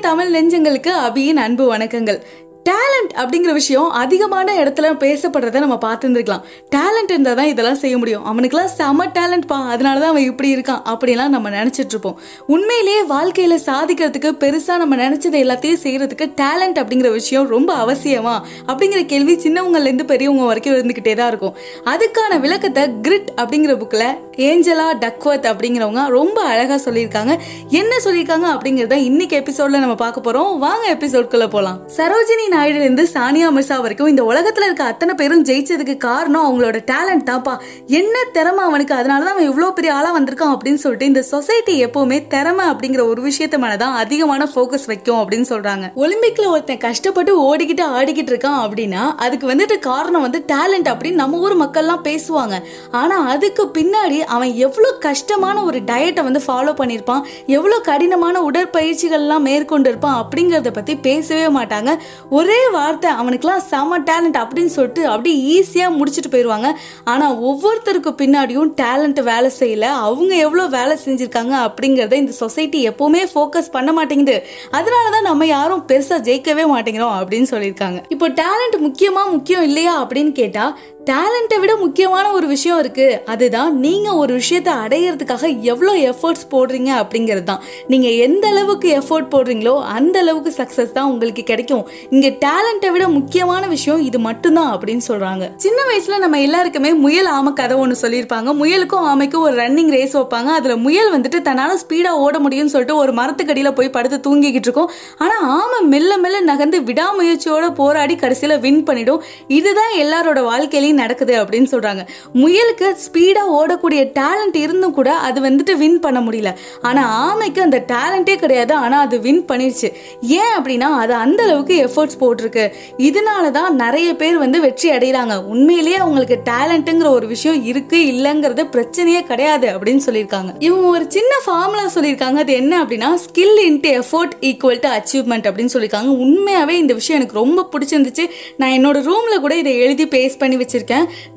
தமிழ் நெஞ்சங்களுக்கு அபியின் அன்பு வணக்கங்கள். டேலண்ட் அப்படிங்கிற விஷயம் அதிகமான இடத்துல பேசப்படுறத நம்ம பார்த்துருந்துருக்கலாம். டேலண்ட் இருந்தால் தான் இதெல்லாம் செய்ய முடியும். அவனுக்குலாம் செம டேலண்ட்ப்பா அதனால தான் அவன் இப்படி இருக்கான் அப்படிலாம் நம்ம நினச்சிட்டு இருப்போம். உண்மையிலேயே வாழ்க்கையில் சாதிக்கிறதுக்கு பெருசாக நம்ம நினச்சது எல்லாத்தையும் செய்கிறதுக்கு டேலண்ட் அப்படிங்கிற விஷயம் ரொம்ப அவசியமா? அப்படிங்கிற கேள்வி சின்னவங்கலேருந்து பெரியவங்க வரைக்கும் இருந்துக்கிட்டே தான் இருக்கும். அதுக்கான விளக்கத்தை கிரிட் அப்படிங்கிற புக்கில் ஏஞ்சலா டக்வர்த் அப்படிங்கிறவங்க ரொம்ப அழகாக சொல்லியிருக்காங்க. என்ன சொல்லியிருக்காங்க அப்படிங்கிறத இன்னைக்கு எபிசோட்ல நம்ம பார்க்க போகிறோம் வாங்க எபிசோட்குள்ளே போகலாம் சரோஜினி நாயுடுலேருந்து சானியா மிர்சா வரைக்கும் இந்த உலகத்தில் இருக்க அத்தனை பேரும் ஜெயிச்சதுக்கு காரணம் அவங்களோட டேலண்ட் தான்ப்பா. என்ன திறமை அவனுக்கு? அதனால தான் அவன் இவ்வளோ பெரிய ஆளாக வந்திருக்கான் அப்படின்னு சொல்லிட்டு இந்த சொசைட்டி எப்போவுமே திறமை அப்படிங்கிற ஒரு விஷயத்த மேலே தான் அதிகமான ஃபோக்கஸ் வைக்கும் அப்படின்னு சொல்கிறாங்க ஒலிம்பிக்ல ஒருத்தன் கஷ்டப்பட்டு ஓடிக்கிட்டு ஆடிக்கிட்டு இருக்கான் அப்படின்னா அதுக்கு வந்துட்டு காரணம் வந்து டேலண்ட் அப்படின்னு நம்ம ஊர் மக்கள்லாம் பேசுவாங்க. ஆனால் அதுக்கு பின்னாடி அவன் எவ்வளோ கஷ்டமான ஒரு டயட்டை வந்து ஃபாலோ பண்ணியிருப்பான் எவ்வளோ கடினமான உடற்பயிற்சிகள்லாம் மேற்கொண்டு இருப்பான் அப்படிங்கிறத பற்றி பேசவே மாட்டாங்க. ஒரே வார்த்தை அவனுக்குலாம் செம டேலண்ட் அப்படின்னு சொல்லிட்டு அப்படியே ஈஸியாக முடிச்சுட்டு போயிடுவாங்க ஆனால் ஒவ்வொருத்தருக்கு பின்னாடியும் டேலண்ட் வேலை செய்யல. அவங்க எவ்வளோ வேலை செஞ்சுருக்காங்க அப்படிங்கிறத இந்த சொசைட்டி எப்போவுமே ஃபோக்கஸ் பண்ண மாட்டேங்குது. அதனால தான் நம்ம யாரும் பெருசாக ஜெயிக்கவே மாட்டேங்கிறோம் அப்படின்னு சொல்லியிருக்காங்க. இப்போ டேலண்ட் முக்கியமாக முக்கியம் இல்லையா அப்படின்னு கேட்டால் டேலண்ட்டை விட முக்கியமான ஒரு விஷயம் இருக்குது அதுதான் நீங்கள் ஒரு விஷயத்தை அடையிறதுக்காக எவ்வளோ எஃபர்ட்ஸ் போடுறீங்க அப்படிங்கிறது தான். நீங்கள் எந்த அளவுக்கு எஃபோர்ட் போடுறீங்களோ அந்த அளவுக்கு சக்ஸஸ் தான் உங்களுக்கு கிடைக்கும். இங்கே டேலண்ட்டை விட முக்கியமான விஷயம் இது மட்டும்தான் அப்படின்னு சொல்கிறாங்க சின்ன வயசில் நம்ம எல்லாருக்குமே முயல் ஆமை கதை ஒன்று சொல்லியிருப்பாங்க. முயலுக்கும் ஆமைக்கும் ஒரு ரன்னிங் ரேஸ் வைப்பாங்க. அதில் முயல் வந்துட்டு தன்னால் ஸ்பீடாக ஓட முடியும்னு சொல்லிட்டு ஒரு மரத்துக்கடியில் போய் படுத்து தூங்கிக்கிட்டு இருக்கும். ஆனால் ஆமை மெல்ல மெல்ல நகர்ந்து விடாமுயற்சியோட போராடி கடைசியில் வின் பண்ணிடும். இதுதான் எல்லாரோட வாழ்க்கையிலையும் நடக்குது அப்படின்னு சொல்றாங்க. முயலுக்கு ஸ்பீடா ஓடக்கூடிய டேலண்ட் இருந்தும் கூட அது வந்துட்டு வின் பண்ண முடியல. ஆனா ஆமைக்கு அந்த டேலண்டே கிடையாது. ஆனா அது வின் பண்ணிருச்சு. ஏன் அப்படின்னா அது அந்த அளவுக்கு எஃபர்ட்ஸ் போட்டிருக்கு. இதனால தான் நிறைய பேர் வந்து வெற்றி அடைகிறாங்க. உண்மையிலேயே அவங்களுக்கு டேலண்ட்டுங்கிற ஒரு விஷயம் இருக்கு இல்லைங்கிறது பிரச்சனையே கிடையாது அப்படின்னு சொல்லியிருக்காங்க. இவங்க ஒரு சின்ன ஃபார்முலா சொல்லியிருக்காங்க. அது என்ன அப்படின்னா skill into effort equal to achievement அப்படின்னு சொல்லியிருக்காங்க. உண்மையாவே இந்த விஷயம் எனக்கு ரொம்ப பிடிச்சிருந்துச்சு. நான் என்னோட ரூம்ல கூட இதை எழுதி பேஸ் பண்ணி வச்சிருக்கேன்.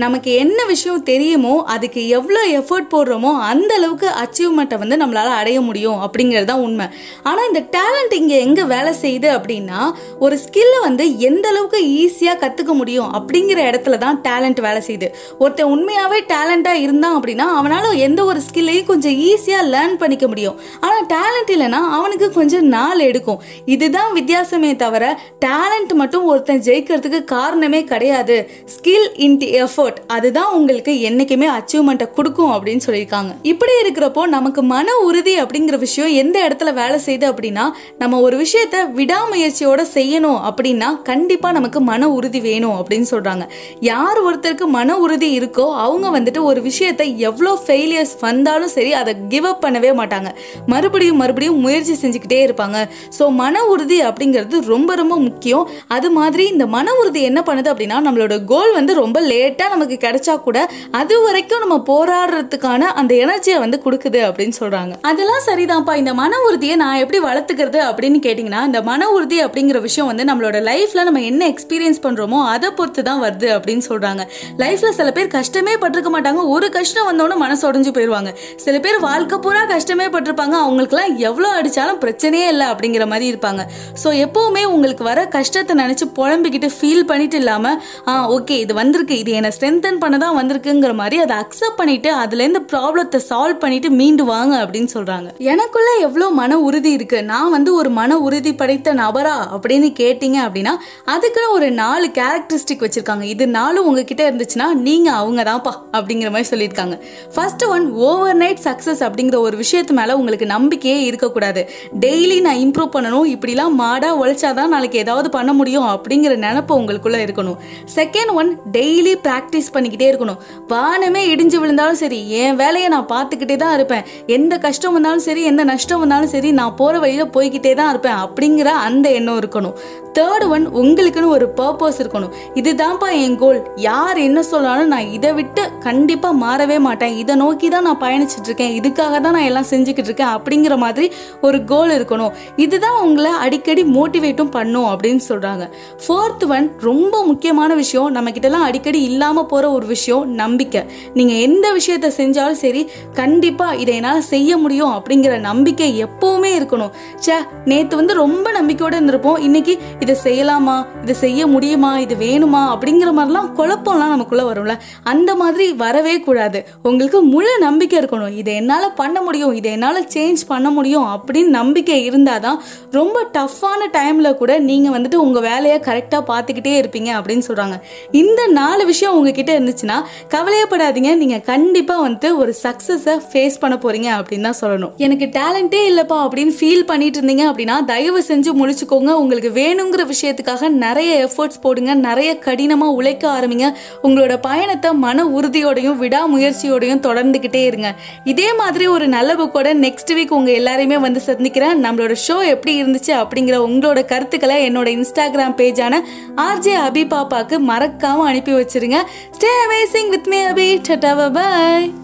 நமக்கு என்ன விஷயம் தெரியுமோ அதுக்கு எவ்வளோ எஃபர்ட் போடுறோமோ அந்த அளவுக்கு அச்சீவ்மெண்ட்டை வந்து நம்மளால அடைய முடியும் அப்படிங்கிறது தான் உண்மை. ஆனால் இந்த டேலண்ட் இங்கே எங்கே வேலை செய்யுது அப்படின்னா ஒரு ஸ்கில்லை வந்து எந்த அளவுக்கு ஈஸியாக கற்றுக்க முடியும் அப்படிங்கிற இடத்துல தான் டேலண்ட் வேலை செய்யுது. ஒருத்தன் உண்மையாகவே டேலண்டாக இருந்தான் அப்படின்னா அவனால் எந்த ஒரு ஸ்கில்லையும் கொஞ்சம் ஈஸியாக லேர்ன் பண்ணிக்க முடியும். ஆனால் டேலண்ட் இல்லைன்னா அவனுக்கு கொஞ்சம் நாள் எடுக்கும். இதுதான் வித்தியாசமே தவிர டேலண்ட் மட்டும் ஒருத்தன் ஜெயிக்கிறதுக்கு காரணமே கிடையாது. ஸ்கில் தி எஃபர்ட் அதுதான் உங்களுக்கு என்றைக்குமே அச்சீவ்மெண்ட்டை கொடுக்கும் அப்படின்னு சொல்லியிருக்காங்க. இப்படி இருக்கிறப்போ நமக்கு மன உறுதி அப்படிங்கிற விஷயம் எந்த இடத்துல வேலை செய்யுது அப்படின்னா நம்ம ஒரு விஷயத்த விடாமுயற்சியோட செய்யணும் அப்படின்னா கண்டிப்பாக நமக்கு மன உறுதி வேணும் அப்படின்னு சொல்கிறாங்க யார் ஒருத்தருக்கு மன உறுதி இருக்கோ அவங்க வந்துட்டு ஒரு விஷயத்தை எவ்வளோ ஃபெயிலியர்ஸ் வந்தாலும் சரி அதை கிவ் அப் பண்ணவே மாட்டாங்க. மறுபடியும் மறுபடியும் முயற்சி செஞ்சுக்கிட்டே இருப்பாங்க. ஸோ மன உறுதி அப்படிங்கிறது ரொம்ப ரொம்ப முக்கியம். அது மாதிரி இந்த மன உறுதி என்ன பண்ணுது அப்படின்னா நம்மளோட கோல் வந்து ரொம்ப லேட்டாக நமக்கு கிடைச்சா கூட அது வரைக்கும் நம்ம போராடுறதுக்கான அந்த எனர்ஜியை வந்து கொடுக்குது அப்படின்னு சொல்றாங்க. அதெல்லாம் சரிதான்ப்பா. இந்த மன உறுதியை நான் எப்படி வளர்த்துக்கிறது அப்படின்னு கேட்டிங்கன்னா இந்த மன உறுதி அப்படிங்கிற விஷயம் வந்து நம்மளோட லைஃப்ல நம்ம என்ன எக்ஸ்பீரியன்ஸ் பண்ணுறோமோ அதை பொறுத்து தான் வருது அப்படின்னு சொல்றாங்க. லைஃப்பில் சில பேர் கஷ்டமே பட்டிருக்க மாட்டாங்க. ஒரு கஷ்டம் வந்தோடனே மனசு உடஞ்சு போயிடுவாங்க சில பேர் வாழ்க்கை பூரா கஷ்டமே பட்டிருப்பாங்க. அவங்களுக்குலாம் எவ்வளோ அடிச்சாலும் பிரச்சனையே இல்லை அப்படிங்கிற மாதிரி இருப்பாங்க. ஸோ எப்போவுமே உங்களுக்கு வர கஷ்டத்தை நினச்சி புலம்பிக்கிட்டு ஃபீல் பண்ணிட்டு இல்லாமல் ஆ ஓகே இது வந்திருக்கு இது என்னை ஸ்ட்ரென்தன் பண்ண தான் வந்திருக்குங்கிற மாதிரி அதை அக்செப்ட் பண்ணிட்டு அதுலேருந்து ப்ராப்ளத்தை சால்வ் பண்ணிட்டு மீண்டு வாங்க அப்படின்னு சொல்றாங்க. எனக்குள்ள எவ்வளோ மன உறுதி இருக்கு? நான் வந்து ஒரு மன உறுதி படைத்த நபரா அப்படின்னு கேட்டீங்க அப்படின்னா அதுக்குன்னு ஒரு நாலு கேரக்டரிஸ்டிக் வச்சிருக்காங்க. இது நாலும் உங்ககிட்ட இருந்துச்சுன்னா நீங்க அவங்க தான்ப்பா அப்படிங்கிற மாதிரி சொல்லியிருக்காங்க. First one overnight success அப்படிங்கிற ஒரு விஷயத்து மேல உங்களுக்கு நம்பிக்கையே இருக்கக்கூடாது. டெய்லி நான் இம்ப்ரூவ் பண்ணணும் இப்படிலாம் மாடா உழைச்சாதான் நாளைக்கு ஏதாவது பண்ண முடியும் அப்படிங்கிற நினப்பு உங்களுக்குள்ள இருக்கணும். செகண்ட் ஒன் டெய்லி ப்ராக்டிஸ் பண்ணிக்கிட்டே இருக்கணும். வானமே இடிஞ்சு விழுந்தாலும் சரி என் வேலையை நான் பார்த்துக்கிட்டே தான் இருப்பேன். எந்த கஷ்டம் வந்தாலும் சரி எந்த நஷ்டம் வந்தாலும் சரி நான் போகிற வழியில் போய்கிட்டே தான் இருப்பேன் அப்படிங்கிற அந்த எண்ணம் இருக்கணும். தேர்ட் ஒன் உங்களுக்குன்னு ஒரு பர்பஸ் இருக்கணும். இதுதான்ப்பா என் கோல் யார் என்ன சொன்னாலும் நான் இதை விட்டு கண்டிப்பாக மாறவே மாட்டேன். இதை நோக்கி தான் நான் பயணிச்சுட்டு இருக்கேன். இதுக்காக தான் நான் எல்லாம் செஞ்சுக்கிட்டு இருக்கேன் அப்படிங்கிற மாதிரி ஒரு கோல் இருக்கணும். இதுதான் உங்களை அடிக்கடி மோட்டிவேட்டும் பண்ணும் அப்படின்னு சொல்கிறாங்க ஃபோர்த் ஒன் ரொம்ப முக்கியமான விஷயம். நம்ம கிட்டலாம் அடிக்கடி அடிக்கடி இல்லாமல் போகிற ஒரு விஷயம் நம்பிக்கை. நீங்கள் எந்த விஷயத்த செஞ்சாலும் சரி கண்டிப்பாக இதை என்னால் செய்ய முடியும் அப்படிங்கிற நம்பிக்கை எப்போவுமே இருக்கணும். ச்சே நேற்று வந்து ரொம்ப நம்பிக்கையோடு இருந்திருப்போம். இன்னைக்கு இதை செய்யலாமா? இதை செய்ய முடியுமா? இது வேணுமா? அப்படிங்கிற மாதிரிலாம் குழப்பம்லாம் நமக்குள்ளே வரும்ல. அந்த மாதிரி வரவே கூடாது. உங்களுக்கு முழு நம்பிக்கை இருக்கணும். இதை என்னால் பண்ண முடியும். இதை என்னால் சேஞ்ச் பண்ண முடியும் அப்படின்னு நம்பிக்கை இருந்தால் தான் ரொம்ப டஃப்பான டைமில் கூட நீங்கள் வந்துட்டு உங்கள் வேலையை கரெக்டாக பார்த்துக்கிட்டே இருப்பீங்க அப்படின்னு சொல்கிறாங்க இந்த நாலு விஷயம் உங்ககிட்ட இருந்துச்சுன்னா கவலையப்படாதீங்க. நீங்கள் கண்டிப்பாக வந்துட்டு ஒரு சக்ஸஸை ஃபேஸ் பண்ண போகிறீங்க அப்படின்னு தான் சொல்லணும். எனக்கு டேலண்டே இல்லைப்பா அப்படின்னு ஃபீல் பண்ணிட்டு இருந்தீங்க அப்படின்னா தயவு செஞ்சு முடிச்சுக்கோங்க உங்களுக்கு வேணுங்கிற விஷயத்துக்காக நிறைய எஃபர்ட்ஸ் போடுங்க. நிறைய கடினமாக உழைக்க ஆரம்பிங்க. உங்களோட பயணத்தை மன உறுதியோடையும் விடாமுயற்சியோடையும் தொடர்ந்துக்கிட்டே இருங்க. இதே மாதிரி ஒரு நல்ல புக்கோட நெக்ஸ்ட் வீக் உங்கள் எல்லாரையுமே வந்து சந்திக்கிறேன். நம்மளோட ஷோ எப்படி இருந்துச்சு அப்படிங்கிற உங்களோட கருத்துக்களை என்னோட இன்ஸ்டாகிராம் பேஜான ஆர்ஜே அபி பாப்பாக்கு மறக்காம அனுப்பி வச்சு வச்சிருங்க. Stay amazing with me Abhi ta-ta bye